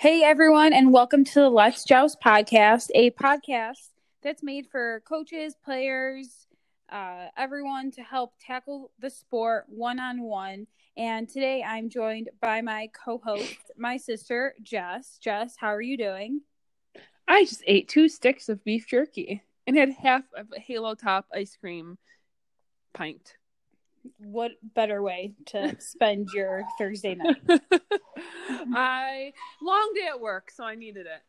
Hey, everyone, and welcome to the Let's Joust podcast, a podcast that's made for coaches, players, uh, everyone to help tackle the sport one on one. And today I'm joined by my co host, my sister, Jess. Jess, how are you doing? I just ate two sticks of beef jerky and had half of a Halo Top ice cream pint. What better way to spend your Thursday night? I long day at work, so I needed it.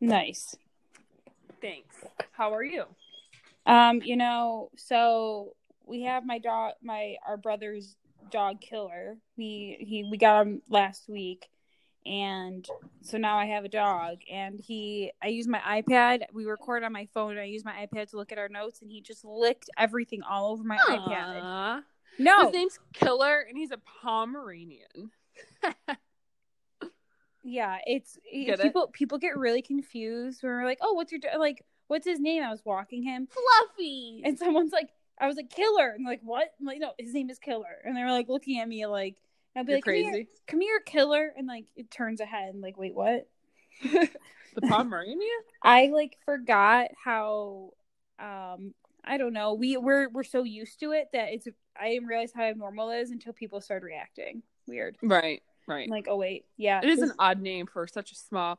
Nice. Thanks. How are you? Um, you know, so we have my dog, my our brother's dog killer. We he we got him last week, and so now I have a dog. And he, I use my iPad. We record on my phone. And I use my iPad to look at our notes, and he just licked everything all over my iPad. No, His name's Killer, and he's a Pomeranian. yeah, it's it? people. People get really confused when we're like, "Oh, what's your do-? like? What's his name?" I was walking him, Fluffy. and someone's like, "I was like Killer," and they're like, "What?" I'm like, "No, his name is Killer," and they were like looking at me like, and I'd be You're like, "Come here, crazy. come here, Killer," and like it turns ahead and like, wait, what? The Pomeranian? I like forgot how um I don't know. We we're we're so used to it that it's I didn't realize how abnormal it is until people started reacting. Weird. right, right. I'm like, oh wait, yeah. it is an odd name for such a small,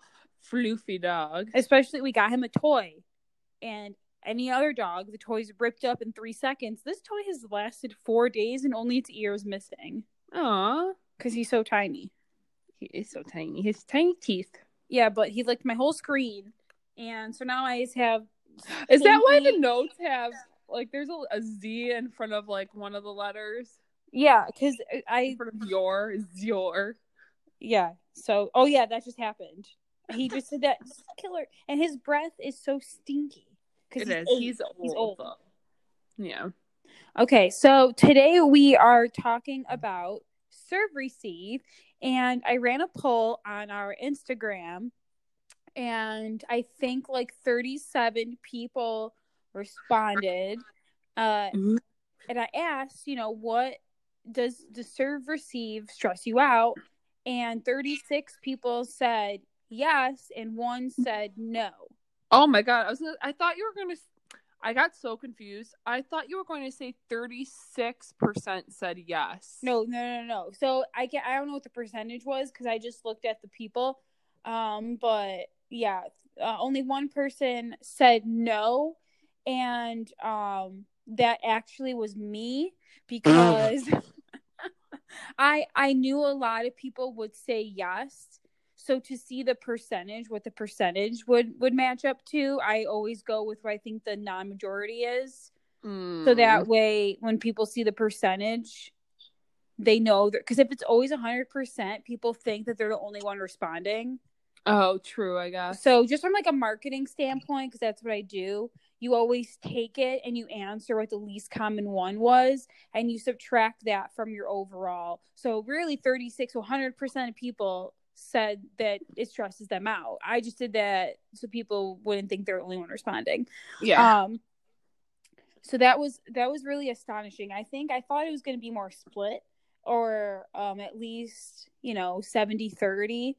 floofy dog. especially we got him a toy and any other dog, the toy's ripped up in three seconds. This toy has lasted four days and only its ear is missing Aw. because he's so tiny. He is so tiny. His tiny teeth. Yeah, but he licked my whole screen, and so now I just have. Is that why the notes have like there's a, a Z in front of like one of the letters Yeah, because in I front of your is your. Yeah. So, oh yeah, that just happened. He just said that killer, and his breath is so stinky. It he's is. eight. He's old. He's old. though. Yeah. Okay, so today we are talking about serve receive, and I ran a poll on our Instagram, and I think like thirty-seven people responded. Uh, Mhm. and I asked, you know, what does the serve receive stress you out? And 36 people said yes, and one said no. Oh my god! I was. Gonna, I thought you were gonna. s- I got so confused. I thought you were going to say thirty six percent said yes. No, no, no, no. So I get, I don't know what the percentage was because I just looked at the people. Um, but yeah, uh, only one person said no, and um, that actually was me because I I knew a lot of people would say yes. So to see the percentage, what the percentage would would match up to, I always go with what I think the non-majority is. So Mm. that way, when people see the percentage, they know that because if it's always hundred percent, people think that they're the only one responding. Oh, true. I guess. So just from like a marketing standpoint, because that's what I do, you always take it and you answer what the least common one was, and you subtract that from your overall. So really, thirty six hundred percent of people said that it stresses them out. I just did that so people wouldn't think they're the only one responding. yeah. Um so that was that was really astonishing. I think I thought it was going to be more split or um at least, you know, 70-30.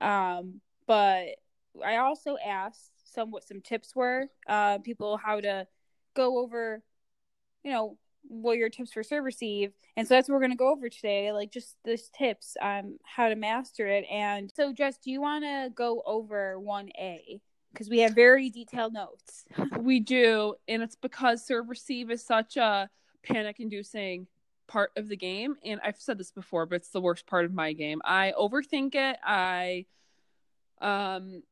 Um but I also asked some what some tips were, uh people how to go over you know, what your tips for serve receive. And so that's what we're going to go over today, like just this tips on how to master it. And so Jess, do you want to go over 1A? Because we have very detailed notes. We do, and it's because serve receive is such a panic inducing part of the game. And I've said this before, but it's the worst part of my game. I overthink it. I um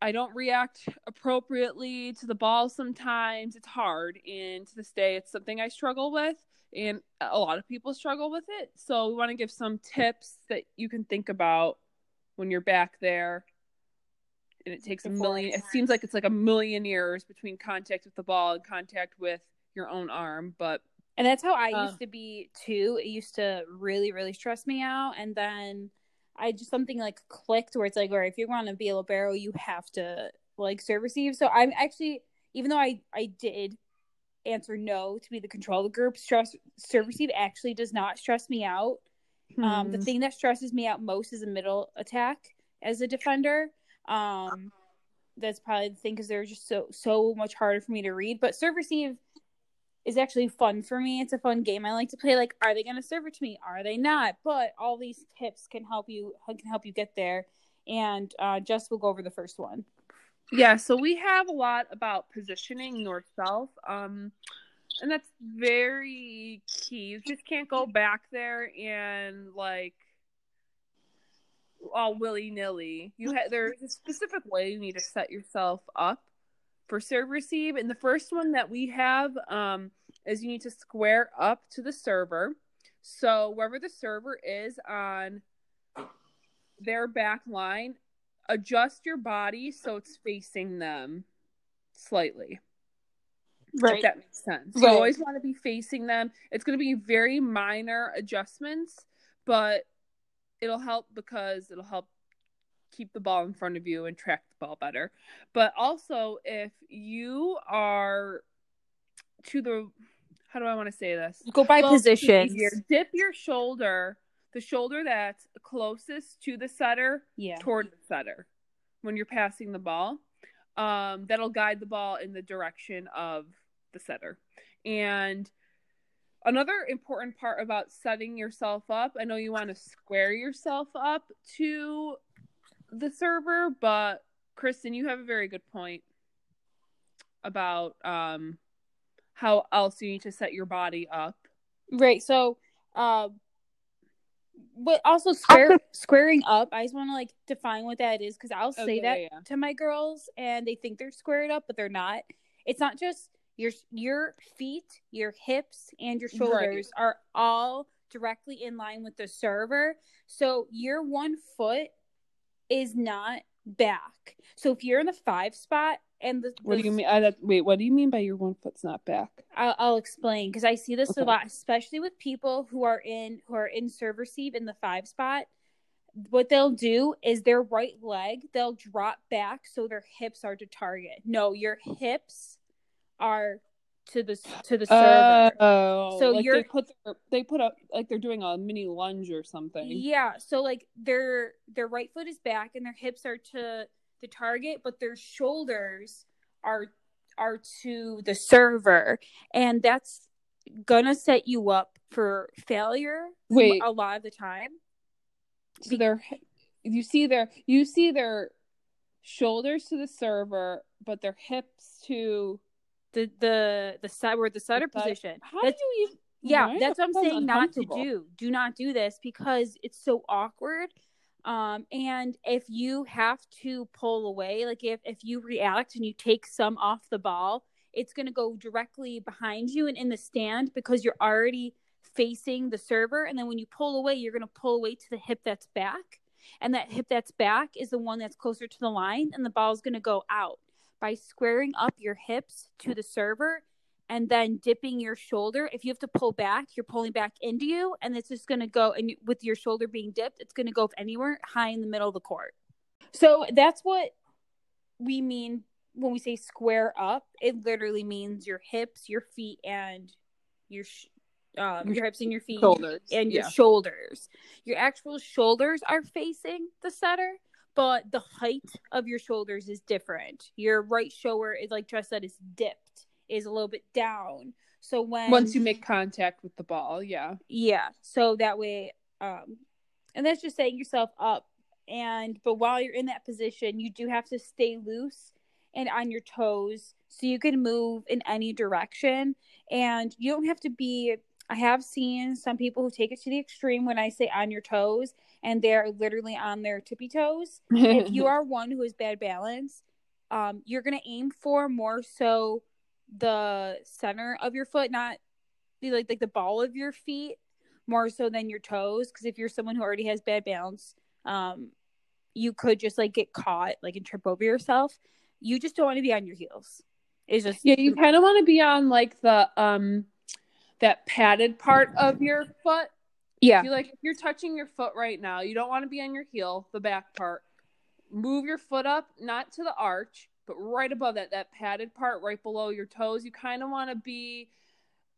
I don't react appropriately to the ball sometimes. It's hard. And to this day it's something I struggle with. And a lot of people struggle with it. So we want to give some tips that you can think about when you're back there and it takes a million it seems like it's like a million years between contact with the ball and contact with your own arm but And that's how I Uh. used to be too. It used to really, really stress me out. And then I just something like clicked where it's like, all right, if you want to be a libero, you have to like serve receive. So I'm actually, even though I I did answer no to be the control of the group, stress serve receive actually does not stress me out. Um, the Hmm. thing that stresses me out most is a middle attack as a defender. Um, that's probably the thing because they're just so so much harder for me to read. But serve receive is actually fun for me. It's a fun game. I like to play. Like, are they going to serve it to me? Are they not? But all these tips can help you can help you get there. And uh, Jess will go over the first one. Yeah, so we have a lot about positioning north south. Um and that's very key. You just can't go back there and like all willy nilly. You ha- there's a specific way you need to set yourself up for serve receive. And the first one that we have um, is you need to square up to the server. So wherever the server is on their back line, adjust your body so it's facing them slightly. If that makes sense. You always want to be facing them. It's going to be very minor adjustments, but it'll help because it'll help keep the ball in front of you and track the ball better. But also, if you are to the how do I want to say this? Go by Well, easier. Dip your shoulder, the shoulder that's closest to the setter, Yeah. toward the setter when you're passing the ball. Um, that'll guide the ball in the direction of the setter. And another important part about setting yourself up, I know you want to square yourself up to the server, but Kristen, you have a very good point about um, how else you need to set your body up. Right. So, uh, but also square squaring up. I just want to like define what that is because I'll say Okay, that yeah, yeah. to my girls, and they think they're squared up, but they're not. It's not just your your feet, your hips, and your Right. shoulders are all directly in line with the server. So your one foot is not back. So if you're in the five spot and the, What do you mean? I, that, wait, what do you mean by your one foot's not back? I'll, I'll explain because I see this a lot, especially with people who are in who are in serve receive in the five spot. What they'll do is their right leg they'll drop back so their hips are to target. No, your hips are to the to the server. Oh, So like you're- they put their, they put up like they're doing a mini lunge or something. Yeah, so like their their right foot is back and their hips are to the target, but their shoulders are are to the server, and that's gonna set you up for failure. Wait. a lot of the time. So they're you see their you see their shoulders to the server, but their hips to The the the side where the setter position. How That's- do you even? Yeah, that's what I'm saying not to do. Do not do this because it's so awkward. Um, and if you have to pull away, like if, if you react and you take some off the ball, it's going to go directly behind you and in the stand because you're already facing the server. And then when you pull away, you're going to pull away to the hip that's back. And that hip that's back is the one that's closer to the line, and the ball's going to go out. By squaring up your hips to the server, and then dipping your shoulder. If you have to pull back, you're pulling back into you, and it's just going to go. And with your shoulder being dipped, it's going to go anywhere high in the middle of the court. So that's what we mean when we say square up. It literally means your hips, your feet, and your sh- um, Your hips and your feet Shoulders and your yeah. shoulders. Your actual shoulders are facing the setter, but the height of your shoulders is different. Your right shoulder is like Jess said, is dipped, is a little bit down. So when Once you make contact with the ball, yeah. yeah, so that way, um, and that's just setting yourself up. And but while you're in that position, you do have to stay loose and on your toes so you can move in any direction. And you don't have to be. I have seen some people who take it to the extreme when I say on your toes, and they're literally on their tippy toes. if you are one who has bad balance, um, you're gonna aim for more so the center of your foot, not the like like the ball of your feet, more so than your toes. Because if you're someone who already has bad balance, um, you could just like get caught like and trip over yourself. You just don't want to be on your heels. It's just yeah, you kind of want to be on like the um that padded part of your foot. Yeah You like if you're touching your foot right now, you don't want to be on your heel, the back part. Move your foot up, not to the arch, but right above that, that padded part right below your toes. You kind of want to be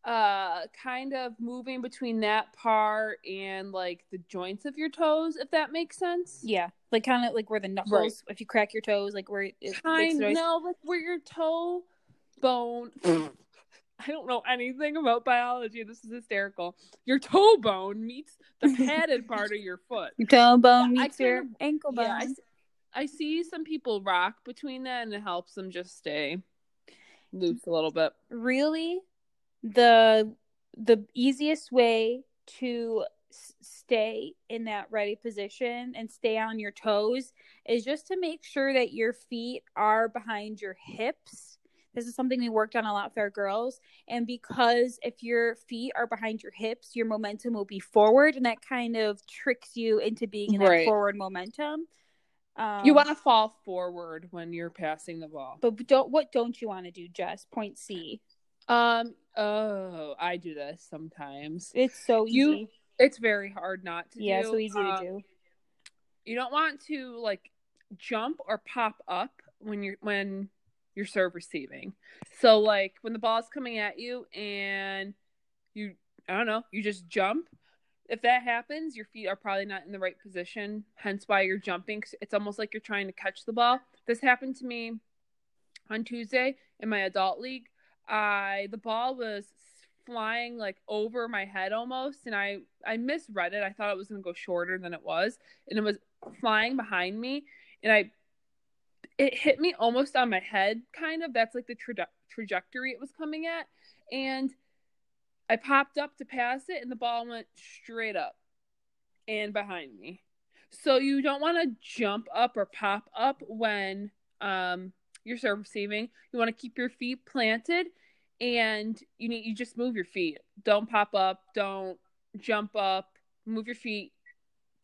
uh kind of moving between that part and like the joints of your toes if that makes sense Yeah, like kind of like where the knuckles. Right. If you crack your toes, like where it makes kind the noise. no like where your toe bone i don't know anything about biology. This is hysterical. Your toe bone meets the padded part of your foot. Your toe bone meets your kind ankle bone. yeah I, I see some people rock between that and it helps them just stay loose a little bit. Really the the easiest way to s- stay in that ready position and stay on your toes is just to make sure that your feet are behind your hips this is something we worked on a lot for our girls. And because if your feet are behind your hips your momentum will be forward and that kind of tricks you into being in that Right. forward momentum. Um, you want to fall forward when you're passing the ball. But don't what don't you want to do jess? Point c. Um oh i do this sometimes. It's so easy. You- it's very hard not to yeah do. so easy Uh, to do. you don't want to like jump or pop up when you're when you're serve receiving. So like when the ball's coming at you and you I don't know, you just jump. If that happens, your feet are probably not in the right position, hence why you're jumping. It's almost like you're trying to catch the ball. This happened to me on Tuesday in my adult league. I the ball was flying like over my head almost and I I misread it. I thought it was going to go shorter than it was and it was flying behind me and I it hit me almost on my head kind of that's like the traje- trajectory it was coming at and I popped up to pass it and the ball went straight up and behind me. So you don't want to jump up or pop up when um you're serve receiving. You want to keep your feet planted and you need you just move your feet. Don't pop up, don't jump up. Move your feet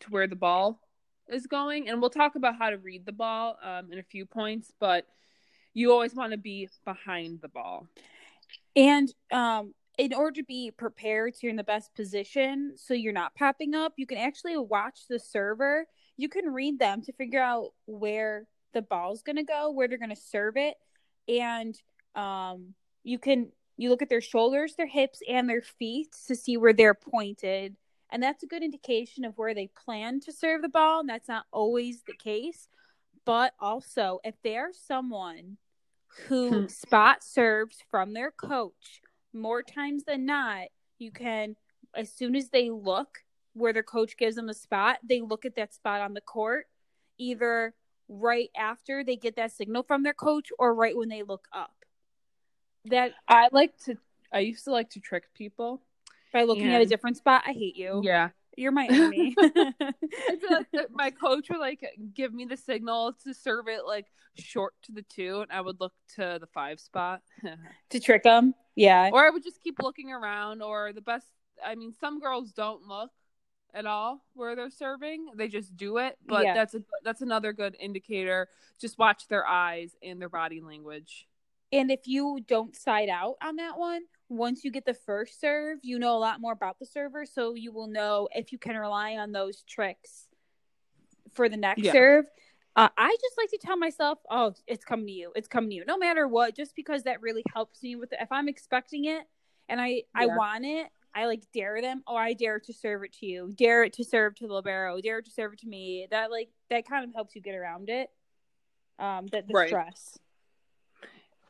to where the ball is going and we'll talk about how to read the ball um, in a few points, but you always want to be behind the ball. And um, in order to be prepared, so you're in the best position, so you're not popping up, you can actually watch the server. You can read them to figure out where the ball's going to go, where they're going to serve it, and um, you can you look at their shoulders, their hips, and their feet to see where they're pointed, and that's a good indication of where they plan to serve the ball. And that's not always the case, but also if they're someone who Hmm. spot serves from their coach more times than not you can as soon as they look where their coach gives them a spot they look at that spot on the court either right after they get that signal from their coach or right when they look up that I like to I used to like to trick people. By looking at a different spot i hate you Yeah. you're my enemy I feel like my coach would like give me the signal to serve it like short to the two, and I would look to the five spot, to trick them yeah or I would just keep looking around. Or the best, I mean, some girls don't look at all where they're serving; they just do it. But Yeah. that's a that's another good indicator. Just watch their eyes and their body language. And if you don't side out on that one, once you get the first serve, you know a lot more about the server. So you will know if you can rely on those tricks for the next Yeah. serve. Uh, I just like to tell myself, oh, it's coming to you. It's coming to you. No matter what, just because that really helps me with it. If I'm expecting it and I, I want it, I like dare them. Oh, I dare to serve it to you. Dare it to serve to the libero. Dare it to serve it to me. That like that kind of helps you get around it. Um, that the Right. stress.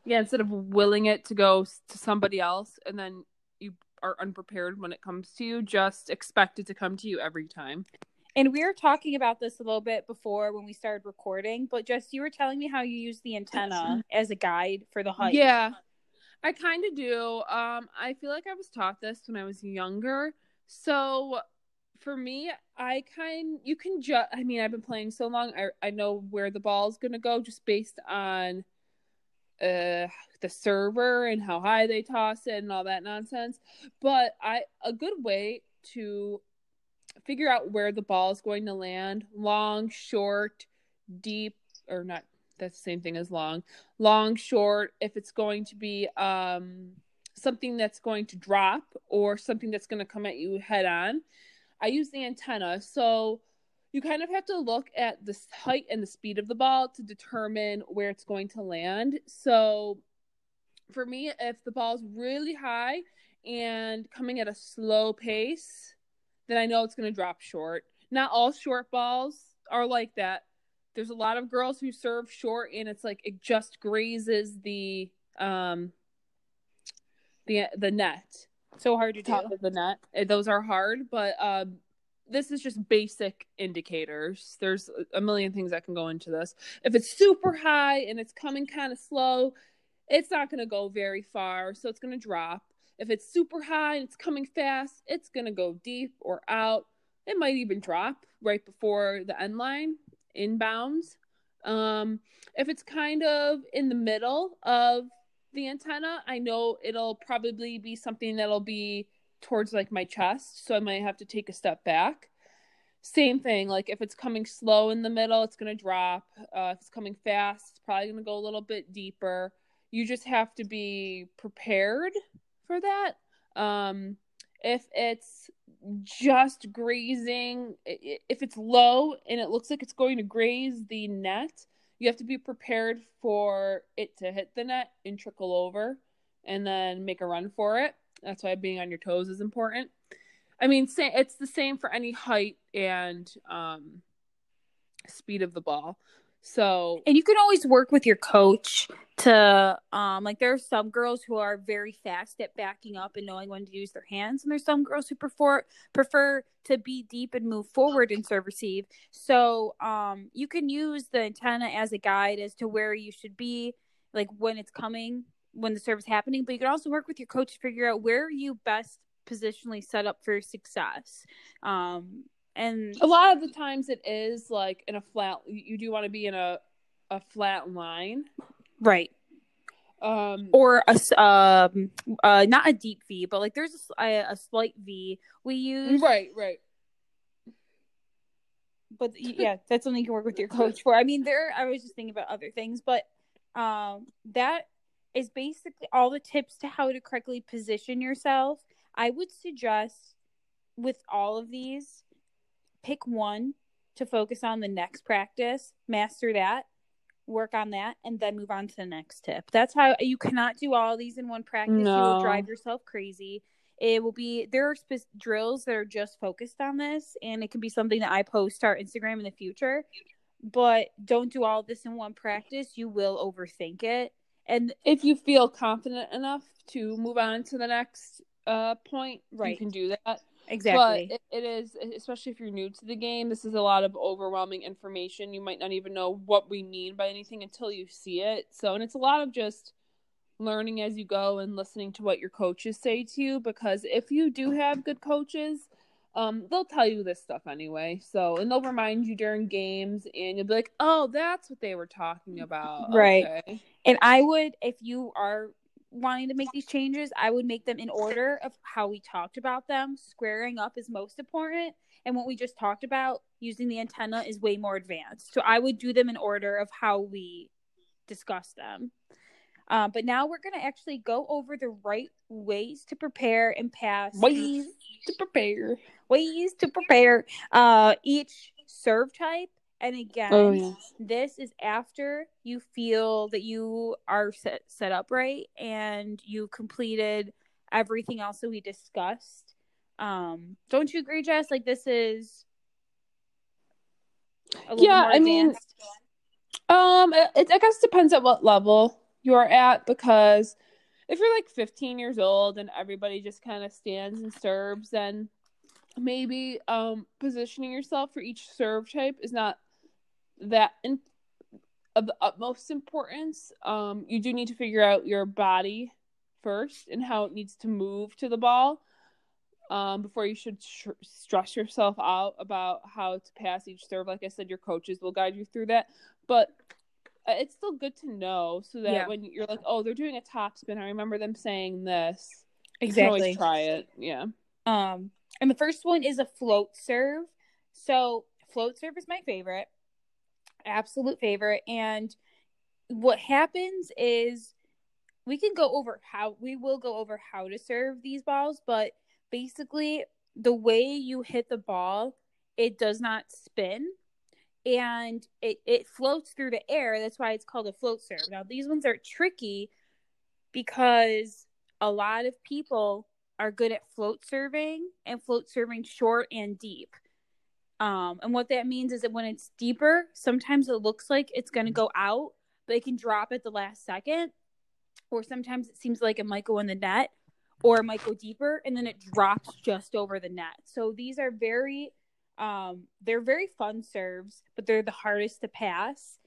Yeah, instead of willing it to go to somebody else, and then you are unprepared when it comes to you, just expect it to come to you every time. And we were talking about this a little bit before when we started recording, but just you were telling me how you use the antenna as a guide for the height. Yeah, I kind of do. Um, I feel like I was taught this when I was younger. So for me, I kind you can just. I mean, I've been playing so long. I I know where the ball's gonna go just based on uh the server and how high they toss it and all that nonsense. But I a good way to figure out where the ball is going to land long short deep or not that's the same thing as long long short if it's going to be um something that's going to drop or something that's going to come at you head on i use the antenna so you kind of have to look at the height and the speed of the ball to determine where it's going to land so for me if the ball's really high and coming at a slow pace, then I know it's going to drop short. Not all short balls are like that. There's a lot of girls who serve short and it's like it just grazes the um the the net. So hard to do. Top of the net. Those are hard, but um this is just basic indicators. There's a million things that can go into this. If it's super high and it's coming kind of slow, it's not going to go very far, so it's going to drop. If it's super high and it's coming fast, it's going to go deep or out. It might even drop right before the end line, inbounds. Um, if it's kind of in the middle of the antenna, I know it'll probably be something that'll be towards like my chest, so I might have to take a step back. Same thing, like if it's coming slow in the middle, it's going to drop. Uh, if it's coming fast, it's probably going to go a little bit deeper. You just have to be prepared for that. Um, if it's just grazing, if it's low and it looks like it's going to graze the net, you have to be prepared for it to hit the net and trickle over and then make a run for it. That's why being on your toes is important. I mean, say, it's the same for any height and um, speed of the ball. So, and you can always work with your coach to um like there are some girls who are very fast at backing up and knowing when to use their hands and there's some girls who prefer prefer to be deep and move forward and serve receive so um you can use the antenna as a guide as to where you should be like when it's coming when the serve is happening but you can also work with your coach to figure out where you best positionally set up for success um and a lot of the times it is like in a flat, you do want to be in a, a flat line. right Um, or a, um uh not a deep V, but like there's a, a slight V we use. right, right. But yeah, that's something you can work with your coach for. I mean, there I was just thinking about other things, but um that is basically all the tips to how to correctly position yourself. I would suggest with all of these, pick one to focus on the next practice, master that, work on that, and then move on to the next tip. That's how you cannot do all these in one practice. You will drive yourself crazy. It will be there are drills that are just focused on this, and it can be something that I post to our Instagram in the future. But don't do all this in one practice. You will overthink it. And If you feel confident enough to move on to the next uh point, you can do that. exactly. But it, it is, especially if you're new to the game, this is a lot of overwhelming information. You might not even know what we mean by anything until you see it. So, and it's a lot of just learning as you go and listening to what your coaches say to you. Because if you do have good coaches, um, they'll tell you this stuff anyway. So, and they'll remind you during games, and you'll be like, "Oh, that's what they were talking about." Right. Okay. And I would, if you are wanting to make these changes, I would make them in order of how we talked about them. Squaring up is most important. And what we just talked about, using the antenna, is way more advanced. So I would do them in order of how we discuss them. Um, but now we're going to actually go over the right ways to prepare and pass Ways to prepare. ways to prepare uh, each serve type. And again, Oh yeah. this is after you feel that you are set, set up right and you completed everything else that we discussed. Um, don't you agree, Jess? Like this is a Yeah, more I mean. Um, it, it I guess depends at what level you're at because if you're like 15 years old and everybody just kind of stands and serves, then maybe um positioning yourself for each serve type is not that in, of the utmost importance. Um, you do need to figure out your body first and how it needs to move to the ball. Um, before you should sh- stress yourself out about how to pass each serve. Like I said, your coaches will guide you through that but it's still good to know so that Yeah. when you're like, oh, they're doing a top spin, I remember them saying this. You can Exactly. try it. Yeah. Um, and the first one is a float serve. So float serve is my favorite, absolute favorite. And what happens is we can go over how we will go over how to serve these balls, but basically the way you hit the ball, it does not spin and it, it floats through the air. That's why it's called a float serve. Now these ones are tricky because a lot of people are good at float serving and float serving short and deep. Um, and what that means is that when it's deeper, sometimes it looks like it's going to go out, but it can drop at the last second. Or sometimes it seems like it might go in the net or it might go deeper and then it drops just over the net. So these are very um they're very fun serves, but they're the hardest to pass.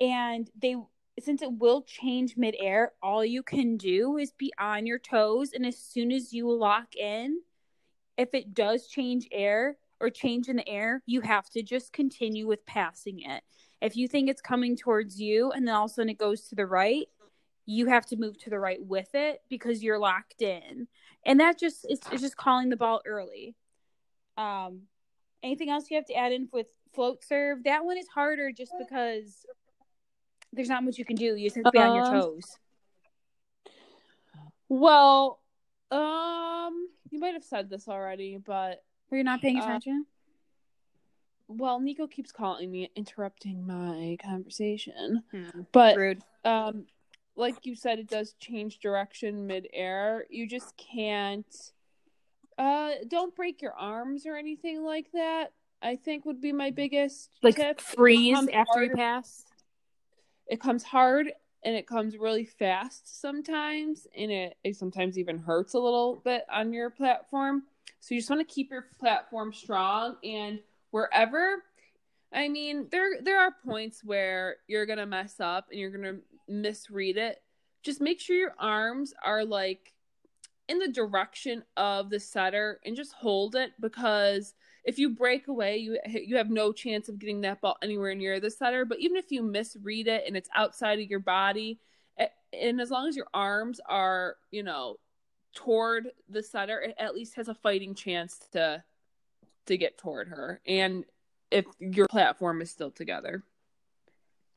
And they since it will change midair, all you can do is be on your toes and as soon as you lock in, if it does change air or change in the air, you have to just continue with passing it. If you think it's coming towards you and then all of a sudden it goes to the right, you have to move to the right with it because you're locked in. And that just is just calling the ball early. Um anything else you have to add in with float serve? That one is harder just because there's not much you can do. You just have to be on your Um, toes. Well, um, you might have said this already, but Or you're not paying uh, attention? well, Nico keeps calling me, interrupting my conversation. Hmm. But Rude. um, like you said, it does change direction midair. You just can't. Uh, don't break your arms or anything like that. I think would be my biggest Like tip. freeze after you pass. It comes hard and it comes really fast sometimes, and it, it sometimes even hurts a little bit on your platform. So you just want to keep your platform strong and wherever. I mean, there there are points where you're gonna mess up and you're gonna misread it. Just make sure your arms are like in the direction of the setter and just hold it because if you break away, you you have no chance of getting that ball anywhere near the setter. But even if you misread it and it's outside of your body, and as long as your arms are, you know, toward the setter, it at least has a fighting chance to to get toward her. And if your platform is still together.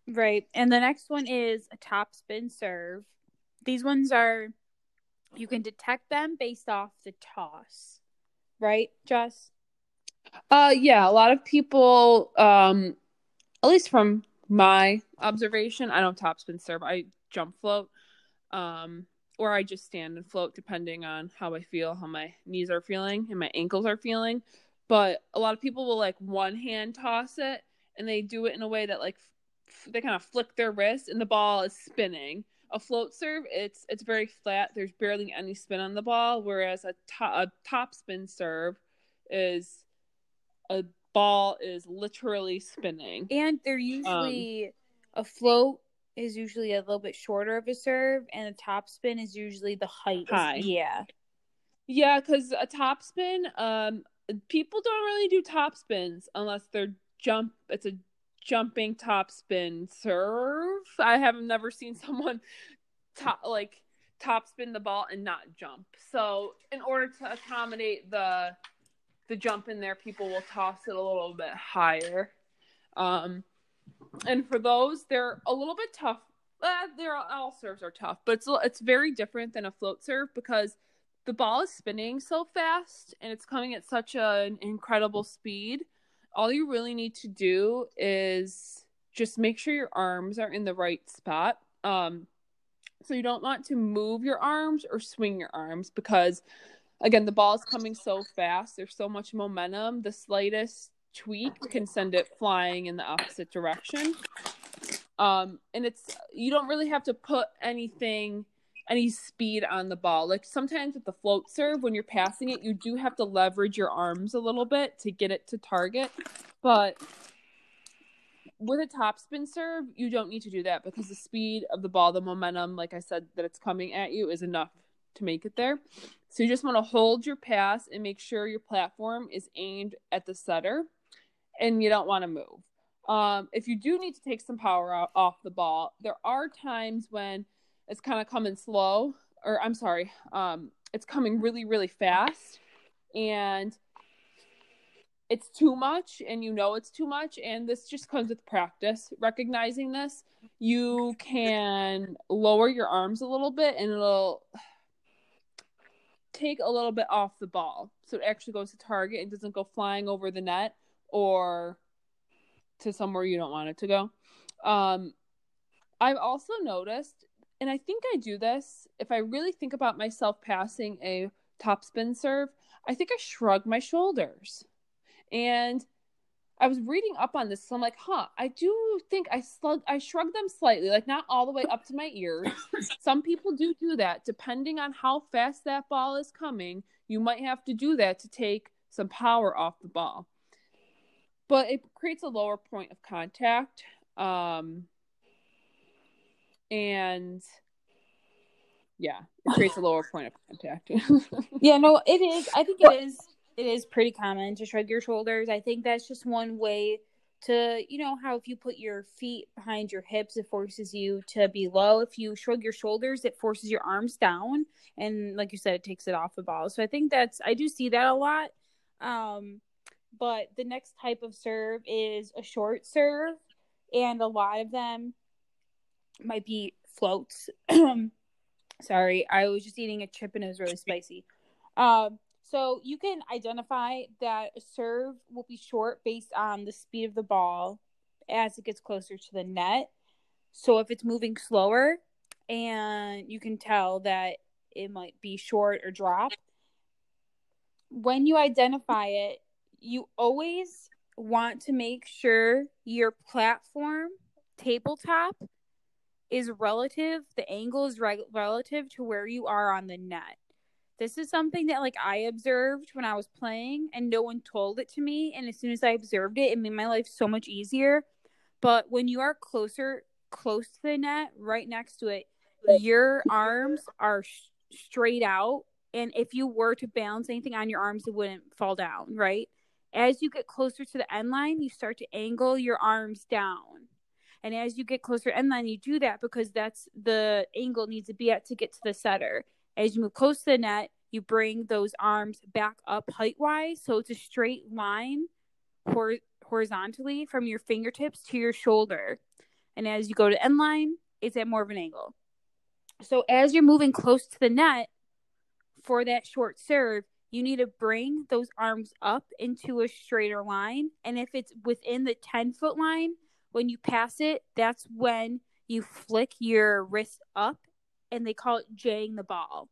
Right. And the next one is a top spin serve. These ones are you can detect them based off the toss. Right, Jess? Uh yeah, a lot of people um at least from my observation, I don't topspin serve. I jump float. Um or I just stand and float depending on how I feel, how my knees are feeling and my ankles are feeling. But a lot of people will like one hand toss it and they do it in a way that like f- they kind of flick their wrist and the ball is spinning. A float serve, it's it's very flat. There's barely any spin on the ball, whereas a, to- a top spin serve is a ball is literally spinning. And they're usually a float is usually a little bit shorter of a serve and a top spin is usually the height. High. Yeah. Yeah, because a top spin, um, people don't really do top spins unless they're jump. It's a jumping top spin serve. I have never seen someone top like top spin the ball and not jump. So in order to accommodate the the jump in there, people will toss it a little bit higher. Um, and for those, they're a little bit tough. Uh, they're all serves are tough, but it's it's very different than a float serve because the ball is spinning so fast and it's coming at such an incredible speed. All you really need to do is just make sure your arms are in the right spot. Um, so you don't want to move your arms or swing your arms because, again, the ball is coming so fast. There's so much momentum. The slightest tweak can send it flying in the opposite direction. Um, and it's you don't really have to put anything any speed on the ball. Like sometimes with the float serve, when you're passing it, you do have to leverage your arms a little bit to get it to target. But with a topspin serve, you don't need to do that because the speed of the ball, the momentum, like I said, that it's coming at you is enough to make it there. So you just want to hold your pass and make sure your platform is aimed at the setter and you don't want to move. Um, if you do need to take some power off the ball, there are times when it's kind of coming slow, or I'm sorry, um, it's coming really, really fast, and it's too much, and you know it's too much, and this just comes with practice. Recognizing this, you can lower your arms a little bit, and it'll take a little bit off the ball, so it actually goes to target and doesn't go flying over the net or to somewhere you don't want it to go. Um, I've also noticed, and I think I do this if I really think about myself passing a topspin serve, I think I shrugged my shoulders. And I was reading up on this, so I'm like, huh, I do think I slug I shrug them slightly, like not all the way up to my ears. Some people do do that, depending on how fast that ball is coming. You might have to do that to take some power off the ball, but it creates a lower point of contact, um, and yeah, it creates a lower point of contact. yeah, no, it is. I think it is it is pretty common to shrug your shoulders. I think that's just one way to, you know, how if you put your feet behind your hips, it forces you to be low. If you shrug your shoulders, it forces your arms down. And like you said, it takes it off the ball. So I think that's, I do see that a lot. Um, but the next type of serve is a short serve. And a lot of them might be floats. Sorry, I was just eating a chip and it was really spicy. Um, so you can identify that a serve will be short based on the speed of the ball as it gets closer to the net. So if it's moving slower and you can tell that it might be short or drop, when you identify it, you always want to make sure your platform tabletop is relative, the angle is re- relative to where you are on the net this is something that like I observed when I was playing and no one told it to me and as soon as I observed it it made my life so much easier. But when you are closer close to the net, right next to it, your arms are sh- straight out and if you were to balance anything on your arms it wouldn't fall down, right? As you get closer to the end line, you start to angle your arms down. And as you get closer end line, you do that because that's the angle needs to be at to get to the setter. As you move close to the net, you bring those arms back up height wise. So it's a straight line hor- horizontally from your fingertips to your shoulder. And as you go to end line, it's at more of an angle. So as you're moving close to the net for that short serve, you need to bring those arms up into a straighter line. And if it's within the 10 foot line, when you pass it, that's when you flick your wrist up and they call it jaying the ball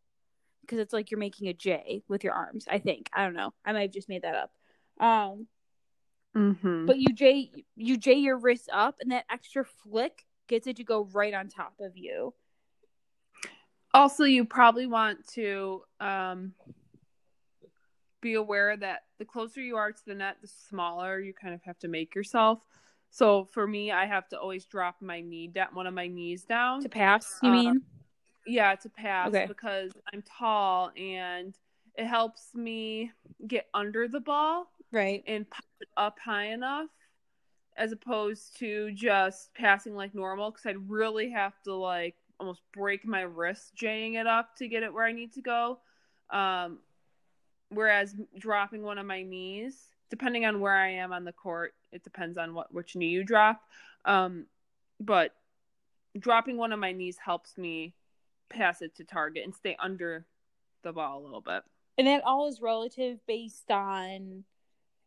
because it's like you're making a J with your arms. I think I don't know. I might have just made that up. Um, mm-hmm. but you J you J your wrist up, and that extra flick gets it to go right on top of you. Also, you probably want to um, be aware that the closer you are to the net, the smaller you kind of have to make yourself. So for me, I have to always drop my knee down, one of my knees down to pass. You uh, mean? Yeah, to pass okay. because I'm tall and it helps me get under the ball. Right. And pop it up high enough as opposed to just passing like normal because I'd really have to like almost break my wrist jaying it up to get it where I need to go. Um, whereas dropping one of my knees, depending on where I am on the court, it depends on what which knee you drop. Um, but dropping one of my knees helps me pass it to target and stay under the ball a little bit. And that all is relative based on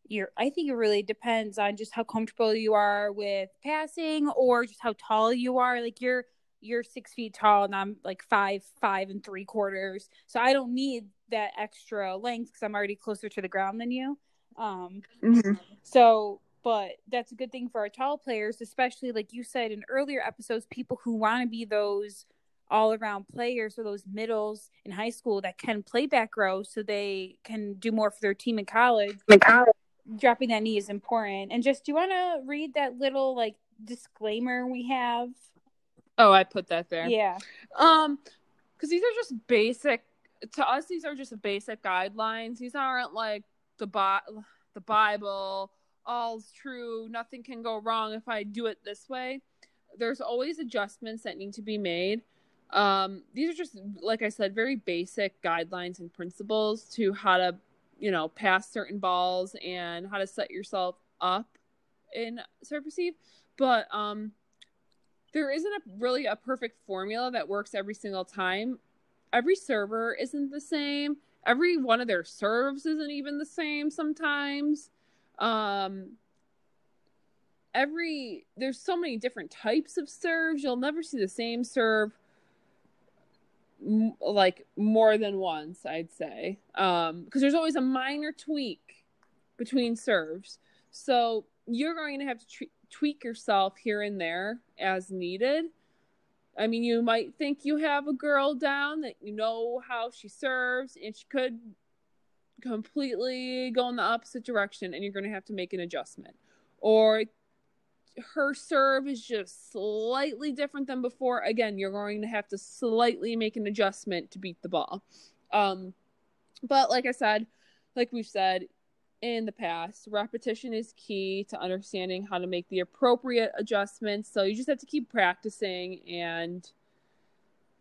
your I think it really depends on just how comfortable you are with passing or just how tall you are. Like you're you're six feet tall and I'm like five, five and three quarters. So I don't need that extra length because I'm already closer to the ground than you. Um mm-hmm. so but that's a good thing for our tall players, especially like you said in earlier episodes, people who want to be those all around players or those middles in high school that can play back row so they can do more for their team in college. In college. Dropping that knee is important. And just do you want to read that little like disclaimer we have? Oh, I put that there. Yeah. Um cuz these are just basic to us these are just basic guidelines. These aren't like the bi- the Bible, all's true, nothing can go wrong if I do it this way. There's always adjustments that need to be made. Um, these are just, like I said, very basic guidelines and principles to how to, you know, pass certain balls and how to set yourself up in serve receive. But um, there isn't a really a perfect formula that works every single time. Every server isn't the same. Every one of their serves isn't even the same sometimes. Um, every there's so many different types of serves. You'll never see the same serve m- like more than once, I'd say. Um, because there's always a minor tweak between serves. So you're going to have to tre- tweak yourself here and there as needed. I mean, you might think you have a girl down that you know how she serves, and she could completely go in the opposite direction, and you're going to have to make an adjustment. Or her serve is just slightly different than before. Again, you're going to have to slightly make an adjustment to beat the ball. Um, but like I said, like we've said in the past, repetition is key to understanding how to make the appropriate adjustments. So you just have to keep practicing and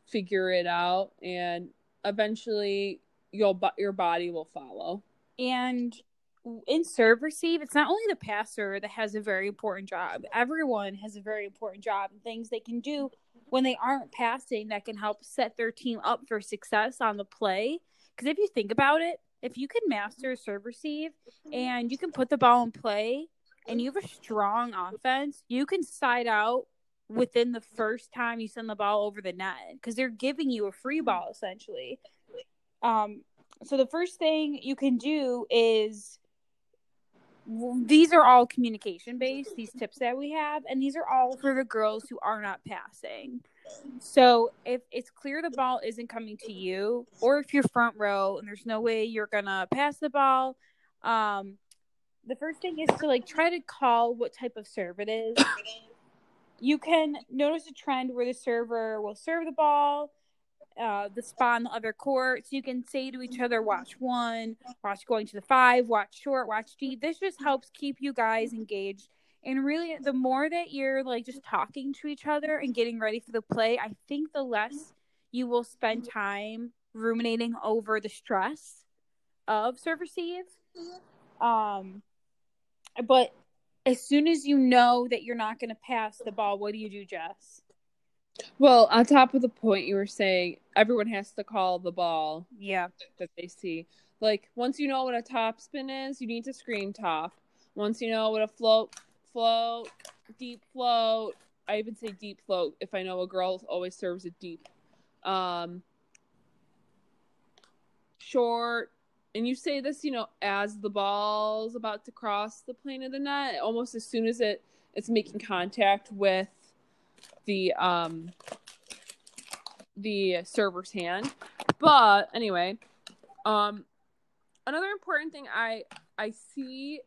figure it out, and eventually, you'll your body will follow. And in serve receive, it's not only the passer that has a very important job. Everyone has a very important job and things they can do when they aren't passing that can help set their team up for success on the play. Because if you think about it, if you can master serve receive and you can put the ball in play and you have a strong offense, you can side out within the first time you send the ball over the net because they're giving you a free ball essentially. Um, so the first thing you can do is these are all communication based these tips that we have and these are all for the girls who are not passing. So if it's clear the ball isn't coming to you or if you're front row and there's no way you're gonna pass the ball um the first thing is to like try to call what type of serve it is. You can notice a trend where the server will serve the ball uh, the spot on the other court. So you can say to each other, watch one, watch going to the five, watch short, watch deep. This just helps keep you guys engaged. And really, the more that you're like just talking to each other and getting ready for the play, I think the less you will spend time ruminating over the stress of serve receive. Um, but as soon as you know that you're not going to pass the ball, what do you do, Jess? Well, on top of the point you were saying, everyone has to call the ball. Yeah. That they see. Like once you know what a top spin is, you need to screen top. Once you know what a float, float, deep float. I even say deep float if I know a girl always serves it deep. Um, short, and you say this, you know, as the ball's about to cross the plane of the net, almost as soon as it it's making contact with the um the server's hand. But anyway, um another important thing I I see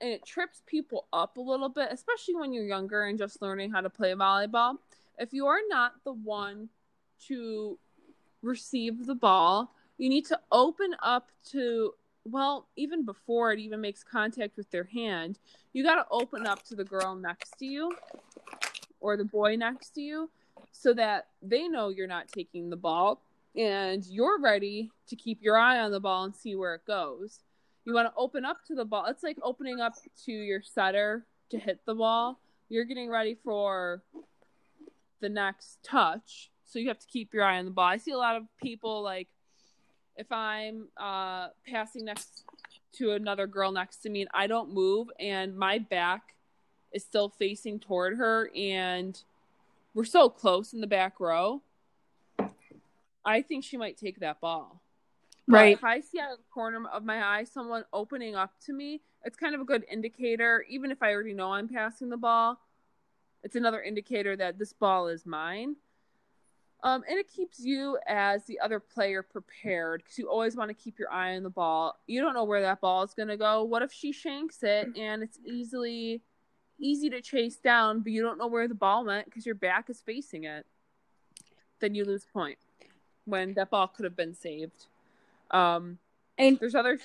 and it trips people up a little bit, especially when you're younger and just learning how to play volleyball. If you are not the one to receive the ball, you need to open up to well, even before it even makes contact with their hand, you got to open up to the girl next to you or the boy next to you so that they know you're not taking the ball and you're ready to keep your eye on the ball and see where it goes. You want to open up to the ball. It's like opening up to your setter to hit the ball. You're getting ready for the next touch. So you have to keep your eye on the ball. I see a lot of people like if I'm uh, passing next to another girl next to me and I don't move and my back is still facing toward her and we're so close in the back row. I think she might take that ball. Right. But if I see out of the corner of my eye someone opening up to me, it's kind of a good indicator. Even if I already know I'm passing the ball, it's another indicator that this ball is mine. Um, and it keeps you as the other player prepared because you always want to keep your eye on the ball. You don't know where that ball is going to go. What if she shanks it and it's easily easy to chase down, but you don't know where the ball went because your back is facing it, then you lose point when that ball could have been saved. Um, and there's other.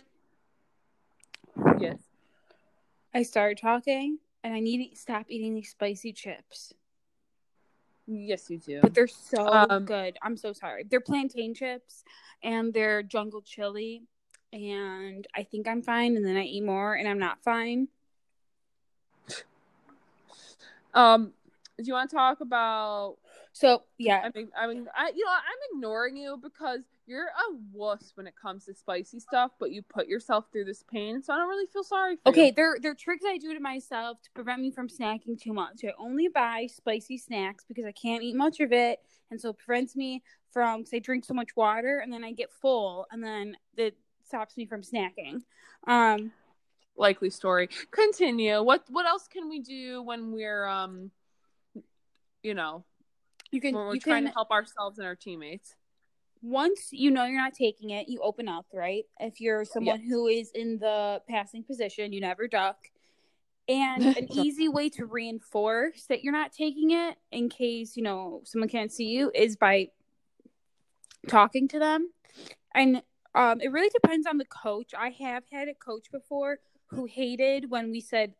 Yes. I started talking, and I need to stop eating these spicy chips. Yes, you do. But they're so um, good. I'm so sorry. They're plantain chips, and they're jungle chili, and I think I'm fine. And then I eat more, and I'm not fine. Um, do you want to talk about? So yeah, I mean, I mean, I you know, I'm ignoring you because you're a wuss when it comes to spicy stuff, but you put yourself through this pain, so I don't really feel sorry for okay, you. they're they're tricks I do to myself to prevent me from snacking too much. I only buy spicy snacks because I can't eat much of it, and so it prevents me from because I drink so much water and then I get full, and then it stops me from snacking. Um, Likely story. Continue. What what else can we do when we're um, you know, you can we're you trying can to help ourselves and our teammates? once you know you're not taking it, you open up, right? If you're someone Yes. who is in the passing position, you never duck. And an easy way to reinforce that you're not taking it in case, you know, someone can't see you is by talking to them. And um it really depends on the coach. I have had a coach before who hated when we said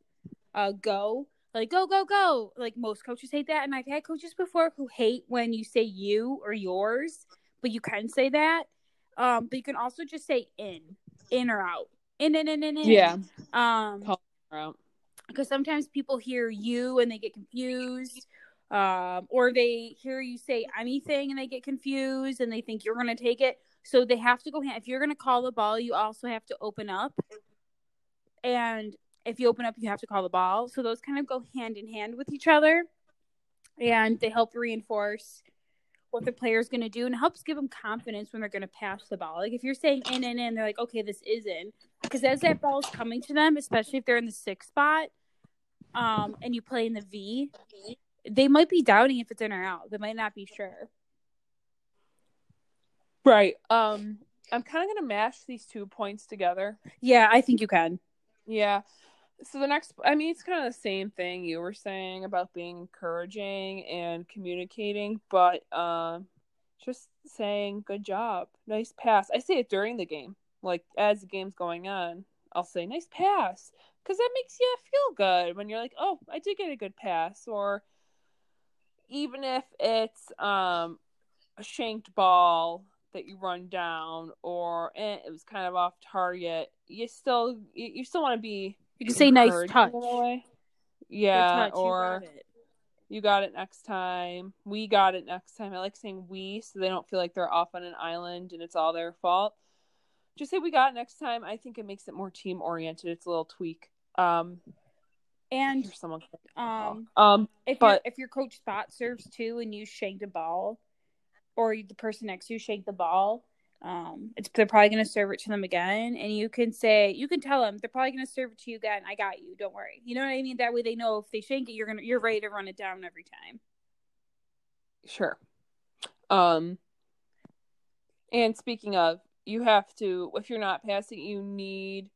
uh go like go go go like most coaches hate that and i've had coaches before who hate when you say you or yours but you can say that um but you can also just say in in or out in in in in, in. Yeah. um out. because sometimes people hear you and they get confused um or they hear you say anything and they get confused and they think you're going to take it so they have to go hand if you're going to call the ball you also have to open up and if you open up you have to call the ball so those kind of go hand in hand with each other and they help reinforce what the player's going to do and helps give them confidence when they're going to pass the ball like if you're saying in and in they're like okay this is in because as that ball is coming to them especially if they're in the sixth spot um and you play in the v they might be doubting if it's in or out they might not be sure Right. Um, I'm kind of gonna mash these two points together. yeah i think you can Yeah. So the next, I mean, it's kind of the same thing you were saying about being encouraging and communicating, but um, just saying good job, nice pass. I say it during the game, like as the game's going on. I'll say nice pass because that makes you feel good when you're like, oh, I did get a good pass, or even if it's um a shanked ball that you run down or eh, it was kind of off target, you still you, you still want to be you can say nice touch in a way. Good Yeah, touch, you or got it. you got it next time. We got it next time. I like saying we so they don't feel like they're off on an island and it's all their fault. Just say we got it next time. I think it makes it more team oriented. It's a little tweak. Um and someone um um if But- your if your coach spot serves too and you shanked a ball or the person next to you shanked the ball um it's they're probably going to serve it to them again and you can say you can tell them they're probably going to serve it to you again i got you don't worry you know what i mean that way they know if they shank it you're gonna you're ready to run it down every time Sure. Um and speaking of, you have to if you're not passing, you need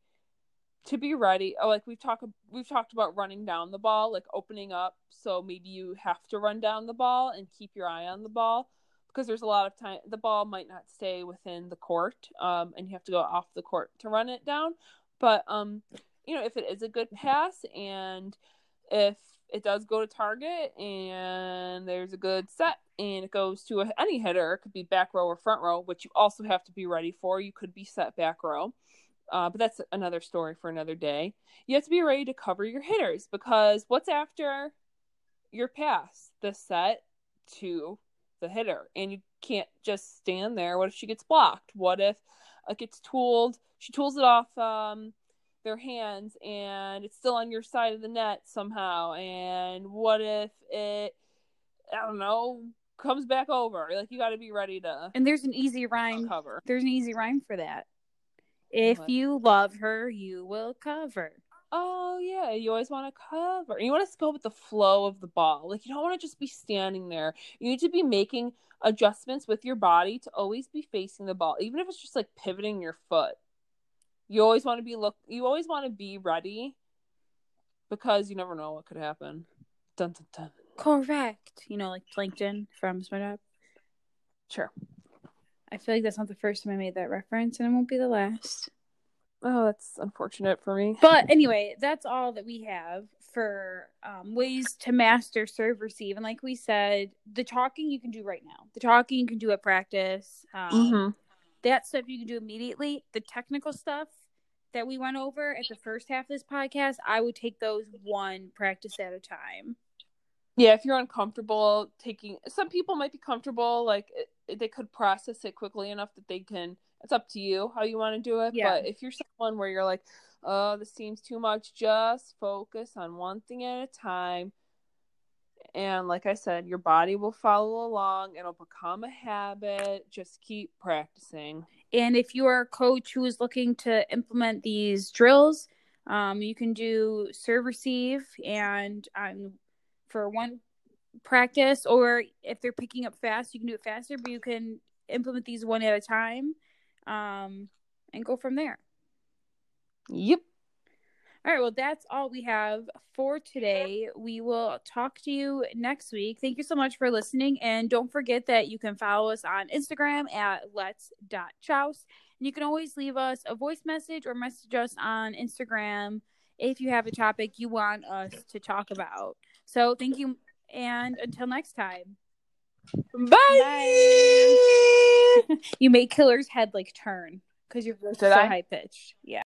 to be ready. Oh, like we've talked we've talked about running down the ball, like opening up, so maybe you have to run down the ball and keep your eye on the ball because there's a lot of time the ball might not stay within the court um and you have to go off the court to run it down. But um you know, if it is a good pass and if it does go to target and there's a good set and it goes to a, any hitter, it could be back row or front row, which you also have to be ready for. You could be set back row, uh, but that's another story for another day. You have to be ready to cover your hitters because what's after your pass? The set to the hitter, and you can't just stand there. What if she gets blocked? What if it gets tooled? She tools it off um, their hands and it's still on your side of the net somehow. And what if it, I don't know, comes back over? Like you got to be ready to and there's an easy rhyme cover. there's an easy rhyme for that if What? you love her you will cover Oh yeah, you always want to cover. You want to go with the flow of the ball. Like you don't want to just be standing there. You need to be making adjustments with your body to always be facing the ball, even if it's just like pivoting your foot. You always want to be look. You always want to be ready because you never know what could happen. Dun dun dun. correct you know like plankton from SpongeBob. Sure. i feel like that's not the first time i made that reference and it won't be the last Oh, that's unfortunate for me. But anyway, that's all that we have for um, ways to master serve receive. And like we said, the talking you can do right now. The talking you can do at practice. Um, Mm-hmm. That stuff you can do immediately. The technical stuff that we went over at the first half of this podcast, I would take those one practice at a time. Yeah, if you're uncomfortable taking, some people might be comfortable, like it, they could process it quickly enough that they can. It's up to you how you want to do it. Yeah. But if you're someone where you're like, oh, this seems too much, just focus on one thing at a time. And like I said, your body will follow along. It'll become a habit. Just keep practicing. And if you are a coach who is looking to implement these drills, um, you can do serve receive and um, for one practice, or if they're picking up fast, you can do it faster, but you can implement these one at a time um, and go from there. Yep. All right, well, that's all we have for today. We will talk to you next week. Thank you so much for listening. And don't forget that you can follow us on Instagram at lets.joust. And you can always leave us a voice message or message us on Instagram if you have a topic you want us to talk about. So thank you. And until next time. Bye. Bye. you made Killer's head like turn because your voice is so I? high pitched. Yeah.